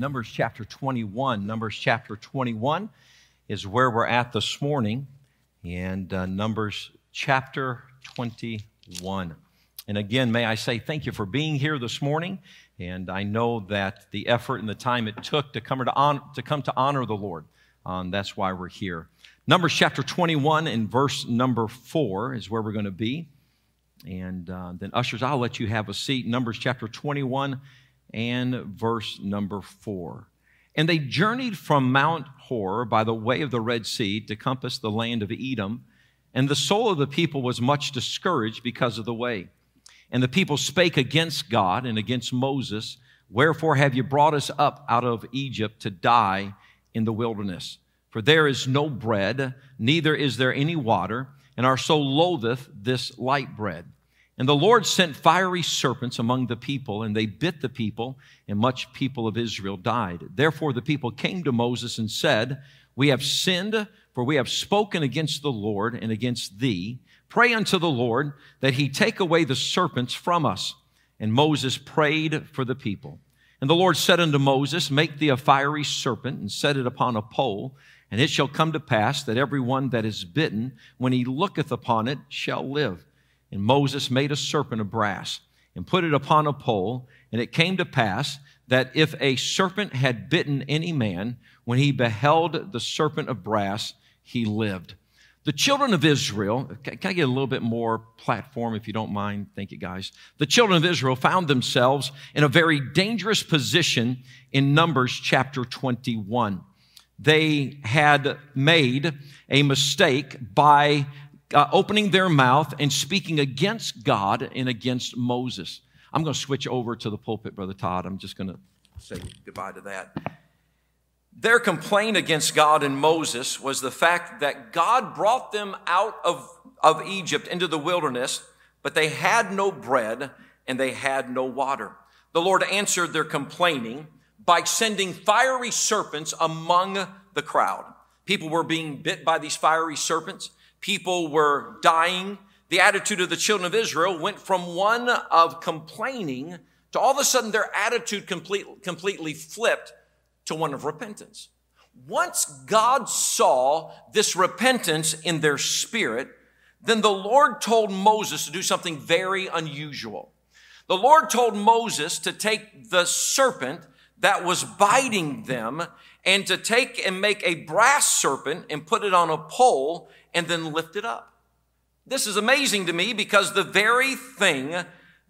Numbers chapter 21. Numbers chapter 21 is where we're at this morning, and uh, Numbers chapter 21. And again, may I say thank you for being here this morning. And I know that the effort and the time it took to come to, on, to, come to honor the Lord, um, that's why we're here. Numbers chapter 21 and verse number 4 is where we're going to be. And uh, then, ushers, I'll let you have a seat. Numbers chapter 21 and verse number 4. And they journeyed from Mount Hor by the way of the Red Sea to compass the land of Edom. And the soul of the people was much discouraged because of the way. And the people spake against God and against Moses, Wherefore have you brought us up out of Egypt to die in the wilderness? For there is no bread, neither is there any water, and our soul loatheth this light bread. And the Lord sent fiery serpents among the people, and they bit the people, and much people of Israel died. Therefore the people came to Moses and said, We have sinned, for we have spoken against the Lord and against thee. Pray unto the Lord that he take away the serpents from us. And Moses prayed for the people. And the Lord said unto Moses, Make thee a fiery serpent, and set it upon a pole. And it shall come to pass that every one that is bitten, when he looketh upon it, shall live. And Moses made a serpent of brass and put it upon a pole. And it came to pass that if a serpent had bitten any man, when he beheld the serpent of brass, he lived. The children of Israel, can I get a little bit more platform if you don't mind? Thank you, guys. The children of Israel found themselves in a very dangerous position in Numbers chapter 21. They had made a mistake by uh, opening their mouth and speaking against God and against Moses. I'm going to switch over to the pulpit, Brother Todd. I'm just going to say goodbye to that. Their complaint against God and Moses was the fact that God brought them out of, of Egypt into the wilderness, but they had no bread and they had no water. The Lord answered their complaining by sending fiery serpents among the crowd. People were being bit by these fiery serpents people were dying. The attitude of the children of Israel went from one of complaining to all of a sudden their attitude complete, completely flipped to one of repentance. Once God saw this repentance in their spirit, then the Lord told Moses to do something very unusual. The Lord told Moses to take the serpent that was biting them and to take and make a brass serpent and put it on a pole and then lift it up. This is amazing to me because the very thing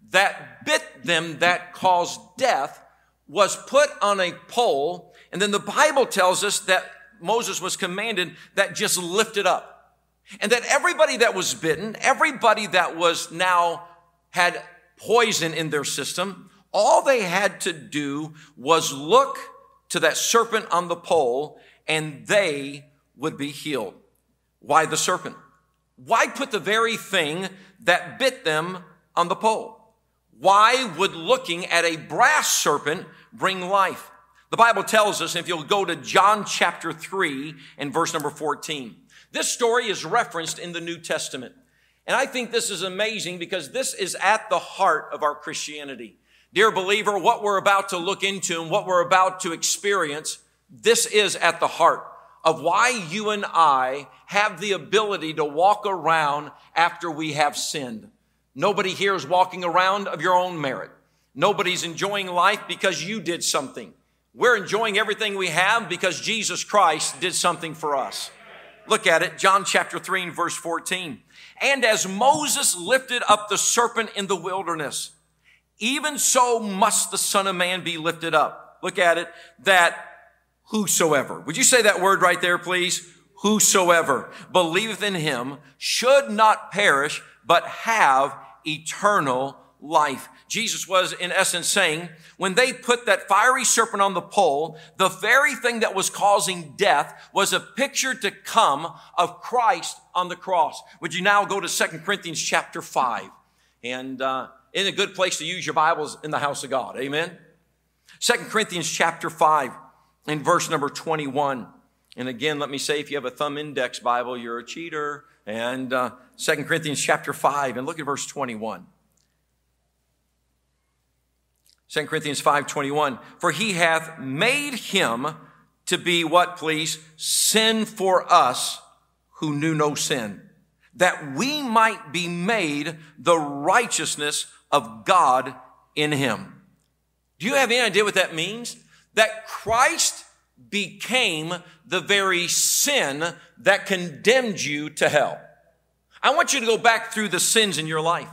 that bit them that caused death was put on a pole. And then the Bible tells us that Moses was commanded that just lift it up. And that everybody that was bitten, everybody that was now had poison in their system, all they had to do was look to that serpent on the pole and they would be healed. Why the serpent? Why put the very thing that bit them on the pole? Why would looking at a brass serpent bring life? The Bible tells us, if you'll go to John chapter 3 and verse number 14, this story is referenced in the New Testament. And I think this is amazing because this is at the heart of our Christianity. Dear believer, what we're about to look into and what we're about to experience, this is at the heart of why you and I have the ability to walk around after we have sinned. Nobody here is walking around of your own merit. Nobody's enjoying life because you did something. We're enjoying everything we have because Jesus Christ did something for us. Look at it, John chapter 3 and verse 14. And as Moses lifted up the serpent in the wilderness, even so must the Son of Man be lifted up. Look at it, that whosoever. Would you say that word right there, please? Whosoever believeth in him should not perish, but have eternal life. Jesus was in essence saying, when they put that fiery serpent on the pole, the very thing that was causing death was a picture to come of Christ on the cross. Would you now go to Second Corinthians chapter 5? And, uh, in a good place to use your Bibles in the house of God. Amen. Second Corinthians chapter 5 in verse number 21. And again, let me say, if you have a thumb index Bible, you're a cheater. And uh, 2 Corinthians chapter 5, and look at verse 21. 2 Corinthians 5:21 For he hath made him to be what please sin for us who knew no sin that we might be made the righteousness of God in him. Do you have any idea what that means? That Christ became the very sin that condemned you to hell. I want you to go back through the sins in your life.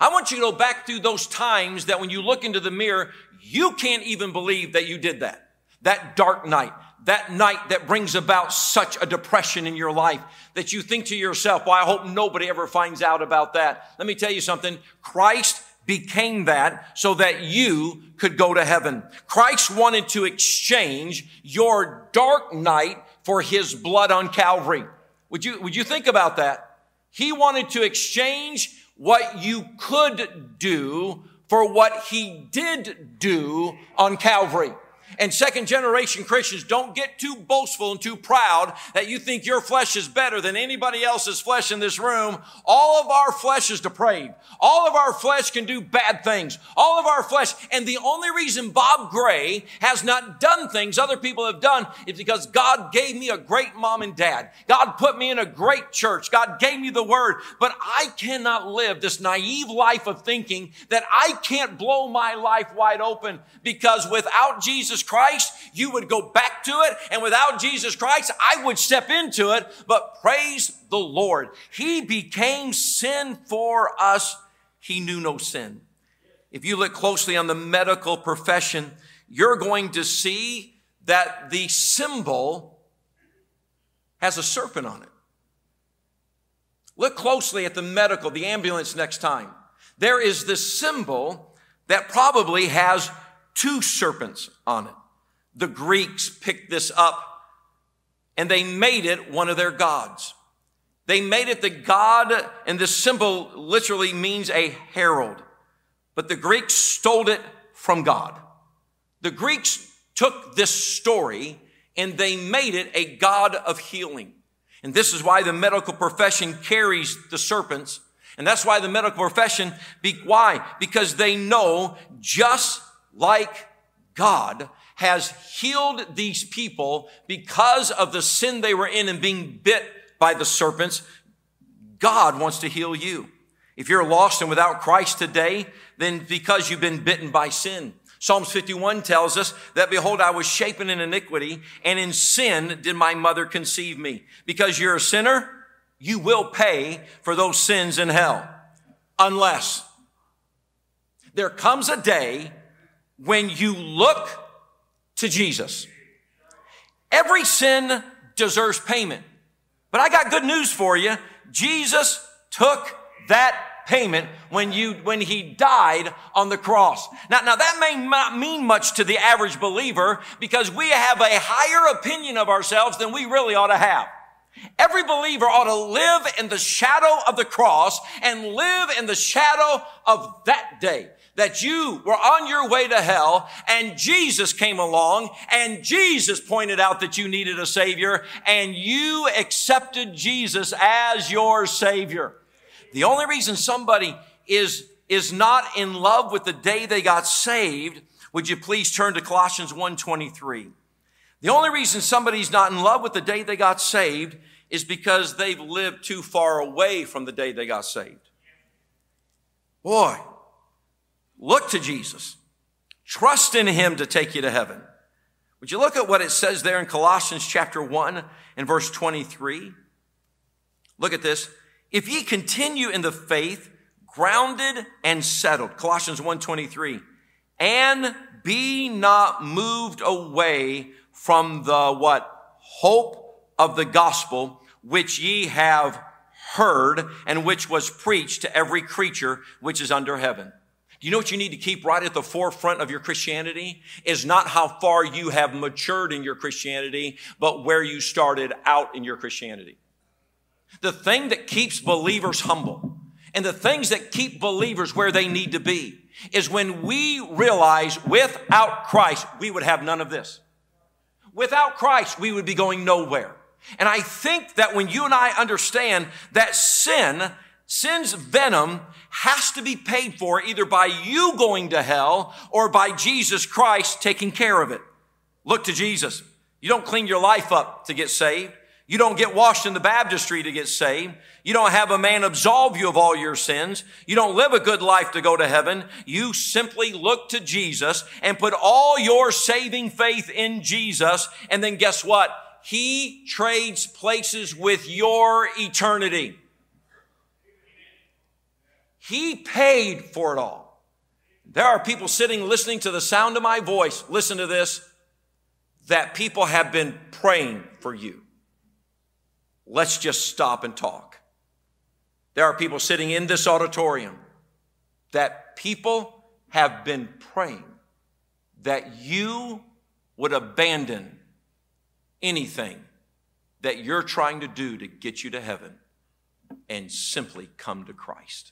I want you to go back through those times that when you look into the mirror, you can't even believe that you did that. That dark night, that night that brings about such a depression in your life that you think to yourself, well, I hope nobody ever finds out about that. Let me tell you something. Christ became that so that you could go to heaven. Christ wanted to exchange your dark night for his blood on Calvary. Would you, would you think about that? He wanted to exchange what you could do for what he did do on Calvary. And second generation Christians don't get too boastful and too proud that you think your flesh is better than anybody else's flesh in this room. All of our flesh is depraved. All of our flesh can do bad things. All of our flesh. And the only reason Bob Gray has not done things other people have done is because God gave me a great mom and dad. God put me in a great church. God gave me the word. But I cannot live this naive life of thinking that I can't blow my life wide open because without Jesus Christ, you would go back to it. And without Jesus Christ, I would step into it. But praise the Lord. He became sin for us. He knew no sin. If you look closely on the medical profession, you're going to see that the symbol has a serpent on it. Look closely at the medical, the ambulance next time. There is this symbol that probably has two serpents on it. The Greeks picked this up and they made it one of their gods. They made it the god, and this symbol literally means a herald. But the Greeks stole it from God. The Greeks took this story and they made it a god of healing. And this is why the medical profession carries the serpents. And that's why the medical profession, be, why? Because they know just like God has healed these people because of the sin they were in and being bit by the serpents. God wants to heal you. If you're lost and without Christ today, then because you've been bitten by sin. Psalms 51 tells us that behold, I was shapen in iniquity and in sin did my mother conceive me. Because you're a sinner, you will pay for those sins in hell. Unless there comes a day when you look to Jesus. Every sin deserves payment. But I got good news for you. Jesus took that payment when you, when he died on the cross. Now, now that may not mean much to the average believer because we have a higher opinion of ourselves than we really ought to have. Every believer ought to live in the shadow of the cross and live in the shadow of that day that you were on your way to hell and Jesus came along and Jesus pointed out that you needed a savior and you accepted Jesus as your savior. The only reason somebody is, is not in love with the day they got saved, would you please turn to Colossians 1.23. The only reason somebody's not in love with the day they got saved is because they've lived too far away from the day they got saved. Boy, Look to Jesus. Trust in him to take you to heaven. Would you look at what it says there in Colossians chapter 1 and verse 23? Look at this. If ye continue in the faith, grounded and settled, Colossians 1:23, and be not moved away from the what? Hope of the gospel which ye have heard and which was preached to every creature which is under heaven. You know what you need to keep right at the forefront of your Christianity is not how far you have matured in your Christianity, but where you started out in your Christianity. The thing that keeps believers humble and the things that keep believers where they need to be is when we realize without Christ, we would have none of this. Without Christ, we would be going nowhere. And I think that when you and I understand that sin Sin's venom has to be paid for either by you going to hell or by Jesus Christ taking care of it. Look to Jesus. You don't clean your life up to get saved. You don't get washed in the baptistry to get saved. You don't have a man absolve you of all your sins. You don't live a good life to go to heaven. You simply look to Jesus and put all your saving faith in Jesus. And then guess what? He trades places with your eternity. He paid for it all. There are people sitting listening to the sound of my voice. Listen to this. That people have been praying for you. Let's just stop and talk. There are people sitting in this auditorium that people have been praying that you would abandon anything that you're trying to do to get you to heaven and simply come to Christ.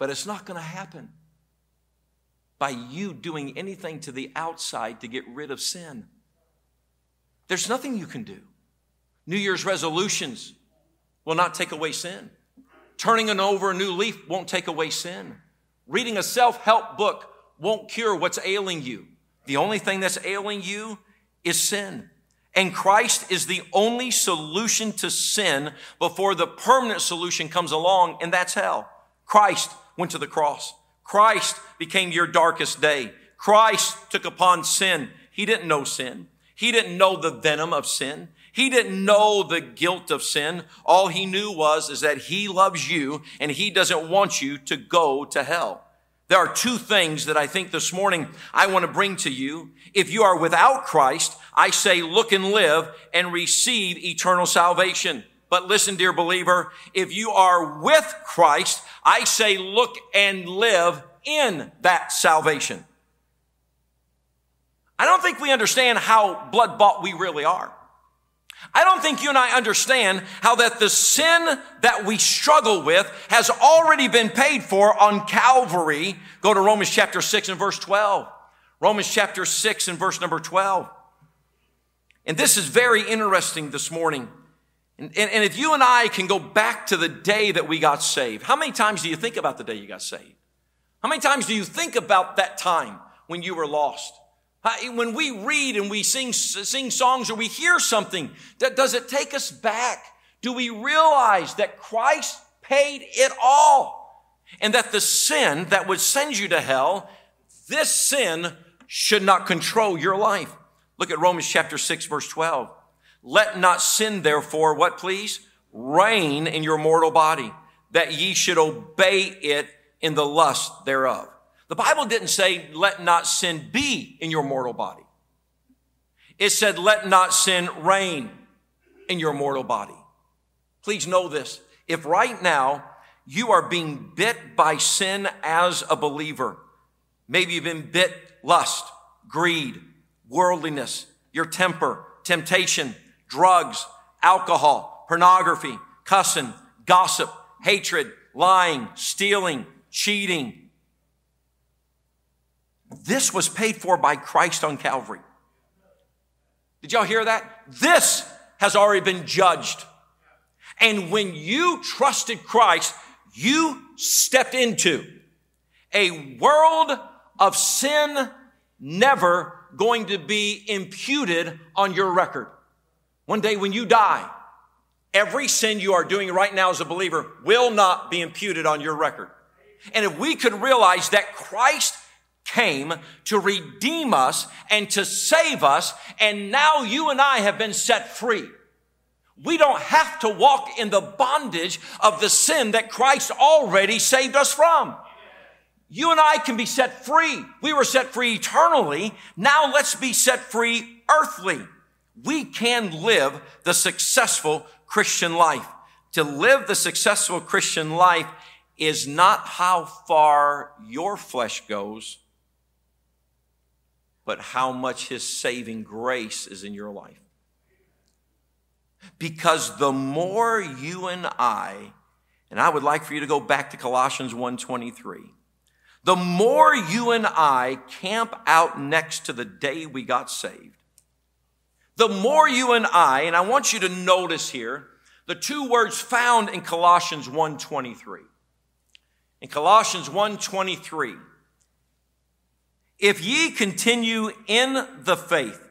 But it's not going to happen by you doing anything to the outside to get rid of sin. There's nothing you can do. New Year's resolutions will not take away sin. Turning an over a new leaf won't take away sin. Reading a self help book won't cure what's ailing you. The only thing that's ailing you is sin. And Christ is the only solution to sin before the permanent solution comes along, and that's hell. Christ went to the cross. Christ became your darkest day. Christ took upon sin. He didn't know sin. He didn't know the venom of sin. He didn't know the guilt of sin. All he knew was is that he loves you and he doesn't want you to go to hell. There are two things that I think this morning I want to bring to you. If you are without Christ, I say look and live and receive eternal salvation. But listen, dear believer, if you are with Christ, I say look and live in that salvation. I don't think we understand how blood bought we really are. I don't think you and I understand how that the sin that we struggle with has already been paid for on Calvary. Go to Romans chapter 6 and verse 12. Romans chapter 6 and verse number 12. And this is very interesting this morning. And, and, if you and I can go back to the day that we got saved, how many times do you think about the day you got saved? How many times do you think about that time when you were lost? When we read and we sing, sing songs or we hear something, does it take us back? Do we realize that Christ paid it all? And that the sin that would send you to hell, this sin should not control your life. Look at Romans chapter 6 verse 12. Let not sin, therefore, what please? Reign in your mortal body, that ye should obey it in the lust thereof. The Bible didn't say, let not sin be in your mortal body. It said, let not sin reign in your mortal body. Please know this. If right now you are being bit by sin as a believer, maybe you've been bit lust, greed, worldliness, your temper, temptation, drugs, alcohol, pornography, cussing, gossip, hatred, lying, stealing, cheating. This was paid for by Christ on Calvary. Did y'all hear that? This has already been judged. And when you trusted Christ, you stepped into a world of sin never going to be imputed on your record. One day when you die, every sin you are doing right now as a believer will not be imputed on your record. And if we could realize that Christ came to redeem us and to save us, and now you and I have been set free. We don't have to walk in the bondage of the sin that Christ already saved us from. You and I can be set free. We were set free eternally. Now let's be set free earthly we can live the successful Christian life. To live the successful Christian life is not how far your flesh goes, but how much His saving grace is in your life. Because the more you and I, and I would like for you to go back to Colossians 1:23. The more you and I camp out next to the day we got saved, the more you and I, and I want you to notice here, the two words found in Colossians 1:23. In Colossians 1:23, if ye continue in the faith,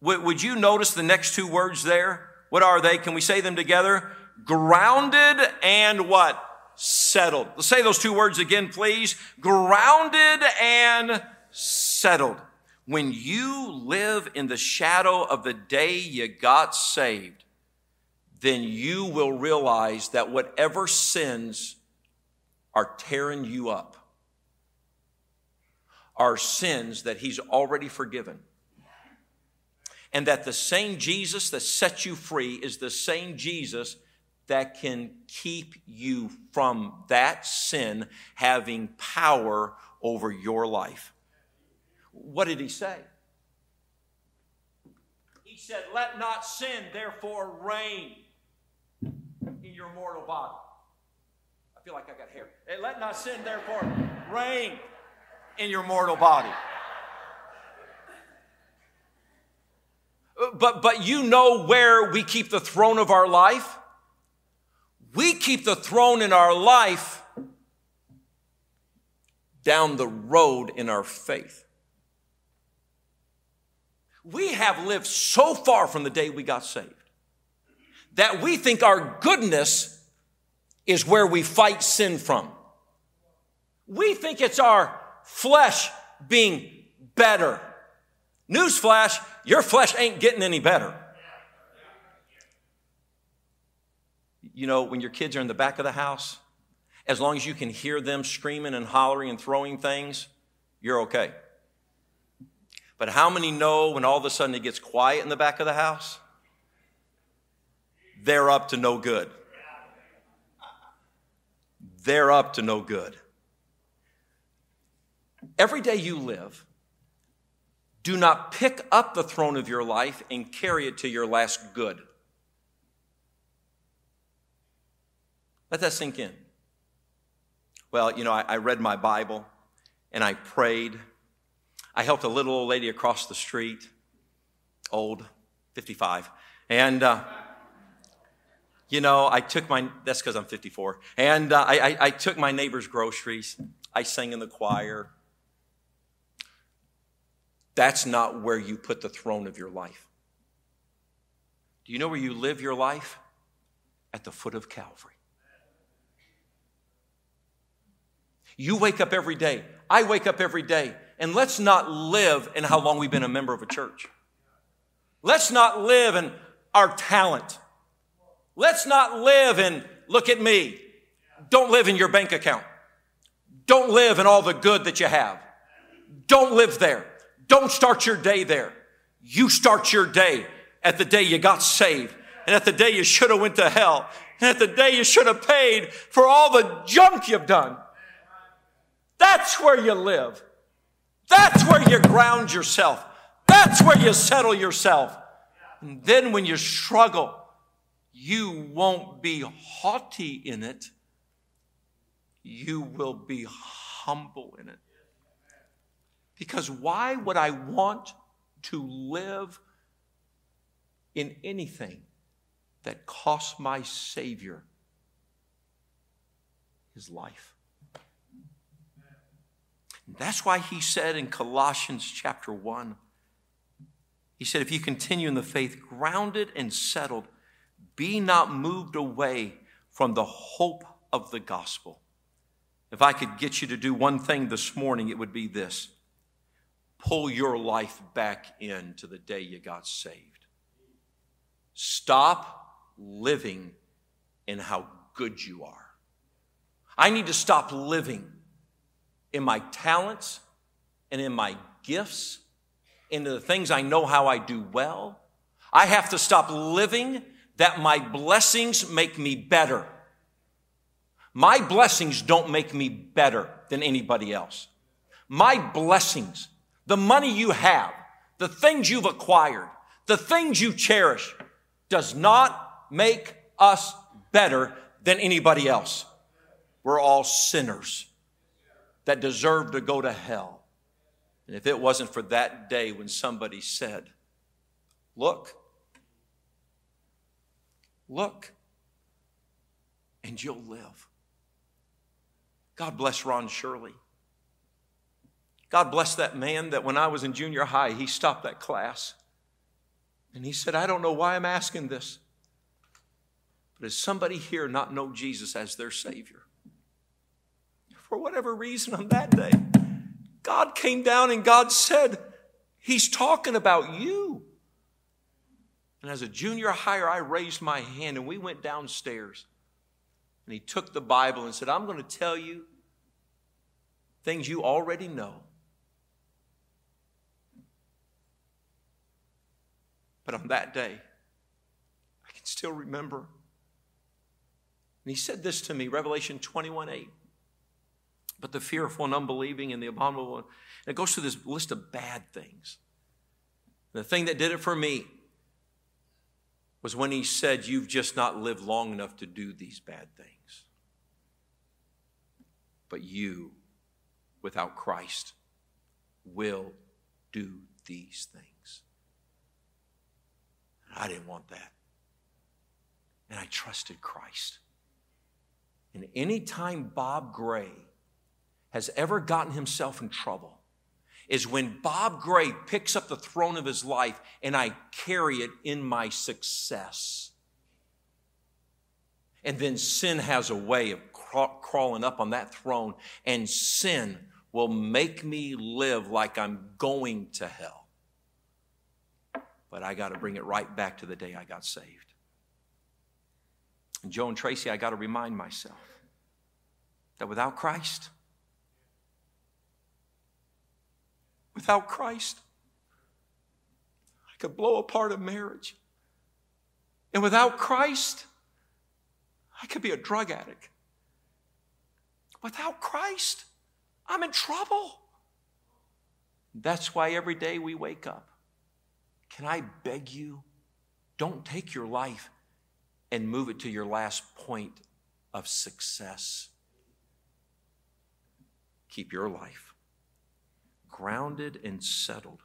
would you notice the next two words there? What are they? Can we say them together? Grounded and what? Settled. Let's say those two words again, please. Grounded and settled. When you live in the shadow of the day you got saved, then you will realize that whatever sins are tearing you up are sins that He's already forgiven. And that the same Jesus that set you free is the same Jesus that can keep you from that sin having power over your life. What did he say? He said, Let not sin therefore reign in your mortal body. I feel like I got hair. Hey, let not sin therefore reign in your mortal body. But, but you know where we keep the throne of our life? We keep the throne in our life down the road in our faith. We have lived so far from the day we got saved that we think our goodness is where we fight sin from. We think it's our flesh being better. Newsflash, your flesh ain't getting any better. You know, when your kids are in the back of the house, as long as you can hear them screaming and hollering and throwing things, you're okay. But how many know when all of a sudden it gets quiet in the back of the house? They're up to no good. They're up to no good. Every day you live, do not pick up the throne of your life and carry it to your last good. Let that sink in. Well, you know, I, I read my Bible and I prayed. I helped a little old lady across the street, old, 55. And, uh, you know, I took my, that's because I'm 54. And uh, I, I, I took my neighbor's groceries. I sang in the choir. That's not where you put the throne of your life. Do you know where you live your life? At the foot of Calvary. You wake up every day. I wake up every day. And let's not live in how long we've been a member of a church. Let's not live in our talent. Let's not live in, look at me. Don't live in your bank account. Don't live in all the good that you have. Don't live there. Don't start your day there. You start your day at the day you got saved and at the day you should have went to hell and at the day you should have paid for all the junk you've done. That's where you live. That's where you ground yourself. That's where you settle yourself. And then when you struggle, you won't be haughty in it. You will be humble in it. Because why would I want to live in anything that costs my Savior his life? That's why he said in Colossians chapter 1, he said, If you continue in the faith, grounded and settled, be not moved away from the hope of the gospel. If I could get you to do one thing this morning, it would be this pull your life back into the day you got saved. Stop living in how good you are. I need to stop living in my talents and in my gifts, into the things I know how I do well. I have to stop living that my blessings make me better. My blessings don't make me better than anybody else. My blessings, the money you have, the things you've acquired, the things you cherish, does not make us better than anybody else. We're all sinners that deserve to go to hell. And if it wasn't for that day when somebody said, Look, look, and you'll live. God bless Ron Shirley. God bless that man that when I was in junior high, he stopped that class. And he said, I don't know why I'm asking this, but does somebody here not know Jesus as their Savior? For whatever reason, on that day, God came down and God said, He's talking about you. And as a junior higher, I raised my hand and we went downstairs. And he took the Bible and said, I'm going to tell you things you already know. But on that day, I can still remember. And he said this to me, Revelation 21 8. But the fearful and unbelieving and the abominable, and it goes through this list of bad things. The thing that did it for me was when he said, You've just not lived long enough to do these bad things. But you, without Christ, will do these things. And I didn't want that. And I trusted Christ. And anytime Bob Gray has ever gotten himself in trouble, is when Bob Gray picks up the throne of his life and I carry it in my success. And then sin has a way of crawling up on that throne, and sin will make me live like I'm going to hell. But I got to bring it right back to the day I got saved. And Joe and Tracy, I got to remind myself that without Christ, without Christ. I could blow apart a marriage. And without Christ, I could be a drug addict. Without Christ, I'm in trouble. That's why every day we wake up. Can I beg you? Don't take your life and move it to your last point of success. Keep your life grounded and settled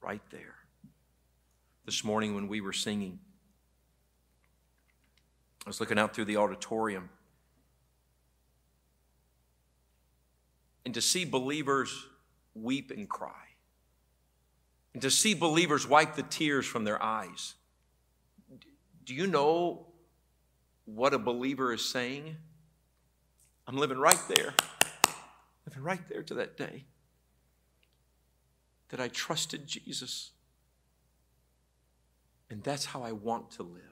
right there. This morning, when we were singing, I was looking out through the auditorium. And to see believers weep and cry, and to see believers wipe the tears from their eyes. Do you know what a believer is saying? I'm living right there, living right there to that day that I trusted Jesus. And that's how I want to live.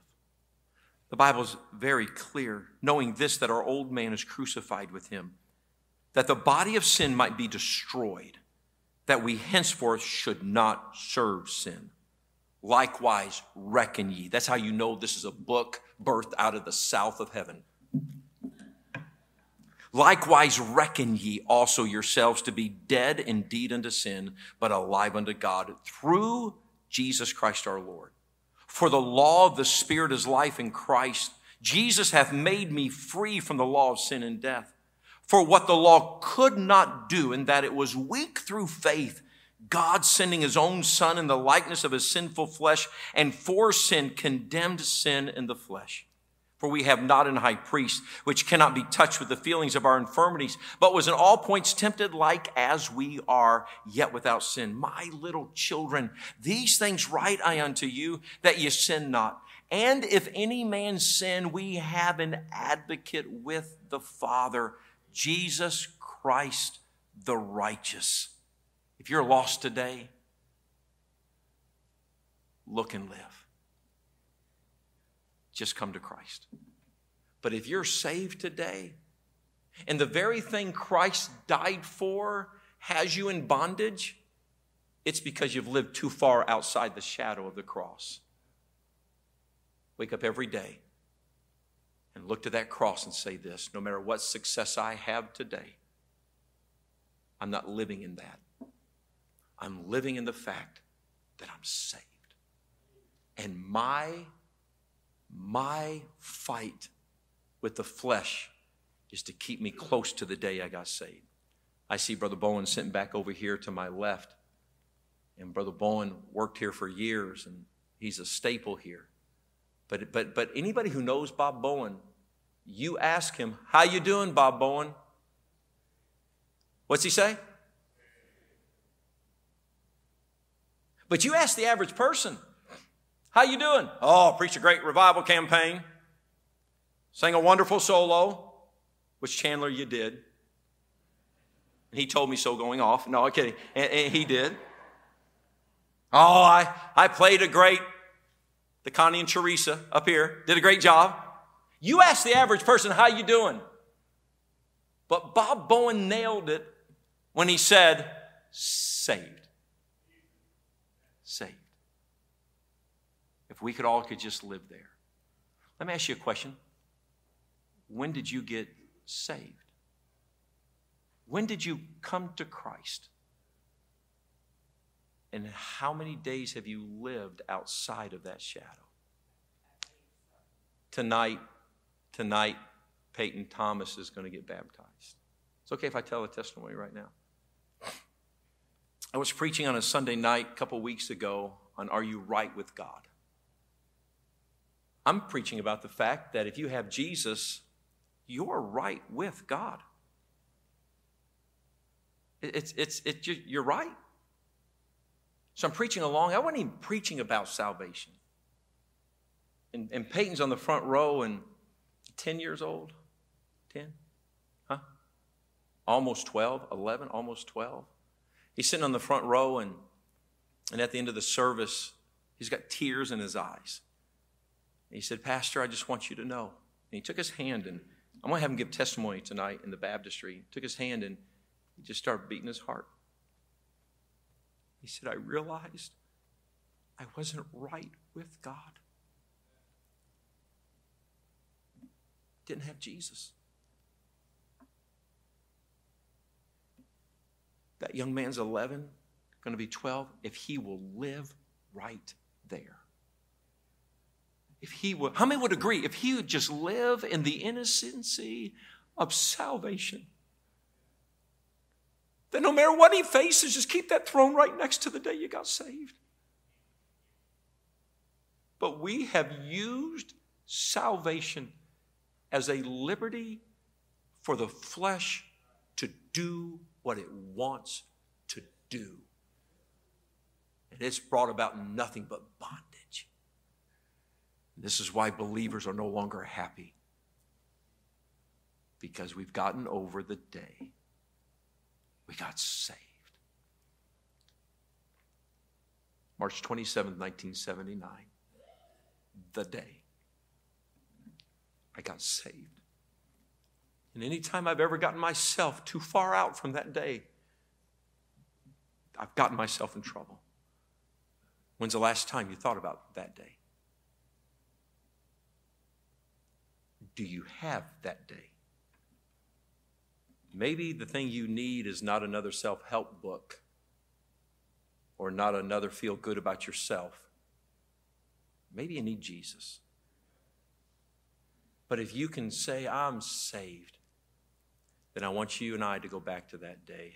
The Bible's very clear, knowing this, that our old man is crucified with him, that the body of sin might be destroyed, that we henceforth should not serve sin. Likewise, reckon ye. That's how you know this is a book birthed out of the south of heaven. Likewise, reckon ye also yourselves to be dead indeed unto sin, but alive unto God through Jesus Christ our Lord. For the law of the Spirit is life in Christ. Jesus hath made me free from the law of sin and death. For what the law could not do, in that it was weak through faith, God sending his own Son in the likeness of his sinful flesh, and for sin condemned sin in the flesh for we have not an high priest which cannot be touched with the feelings of our infirmities, but was in all points tempted like as we are, yet without sin. My little children, these things write I unto you that ye sin not. And if any man sin, we have an advocate with the Father, Jesus Christ the righteous. If you're lost today, look and live just come to Christ. But if you're saved today, and the very thing Christ died for has you in bondage, it's because you've lived too far outside the shadow of the cross. Wake up every day and look to that cross and say this no matter what success I have today, I'm not living in that. I'm living in the fact that I'm saved. And my my fight with the flesh is to keep me close to the day I got saved. I see Brother Bowen sitting back over here to my left. And Brother Bowen worked here for years and he's a staple here. But, but, but anybody who knows Bob Bowen You ask him, How you doing, Bob Bowen? What's he say? But you ask the average person, How you doing? Oh, preached a great revival campaign. Sang a wonderful solo, which Chandler, you did. And he told me so going off. No, I'm kidding. And, and he did. Oh, I, I played a great, the Connie and Teresa up here, did a great job. You ask the average person, how you doing? But Bob Bowen nailed it when he said. Saved. If we could all could just live there. Let me ask you a question. When did you get saved? When did you come to Christ? And how many days have you lived outside of that shadow? Tonight, tonight, Peyton Thomas is going to get baptized. It's okay if I tell a testimony right now. I was preaching on a Sunday night a couple weeks ago on Are You Right with God? I'm preaching about the fact that if you have Jesus, you're right with God. It's, it's, it's, you're right. So I'm preaching along. I wasn't even preaching about salvation. And, and Peyton's on the front row and 10 years old. 10? Huh? Almost 12, 11, almost 12. He's sitting on the front row, and, and at the end of the service, he's got tears in his eyes. He said, Pastor, I just want you to know. And he took his hand, and I'm going to have him give testimony tonight in the baptistry. He took his hand, and he just started beating his heart. He said, I realized I wasn't right with God. Didn't have Jesus. That young man's 11, going to be 12, if he will live right there. If he would, how many would agree? If he would just live in the innocency of salvation, then no matter what he faces, just keep that throne right next to the day you got saved. But we have used salvation as a liberty for the flesh to do what it wants to do. And it's brought about nothing but bondage. This is why believers are no longer happy. Because we've gotten over the day we got saved. March 27, 1979, the day I got saved. And anytime I've ever gotten myself too far out from that day, I've gotten myself in trouble. When's the last time you thought about that day? Do you have that day? Maybe the thing you need is not another self help book or not another feel good about yourself. Maybe you need Jesus. But if you can say, I'm saved, then I want you and I to go back to that day.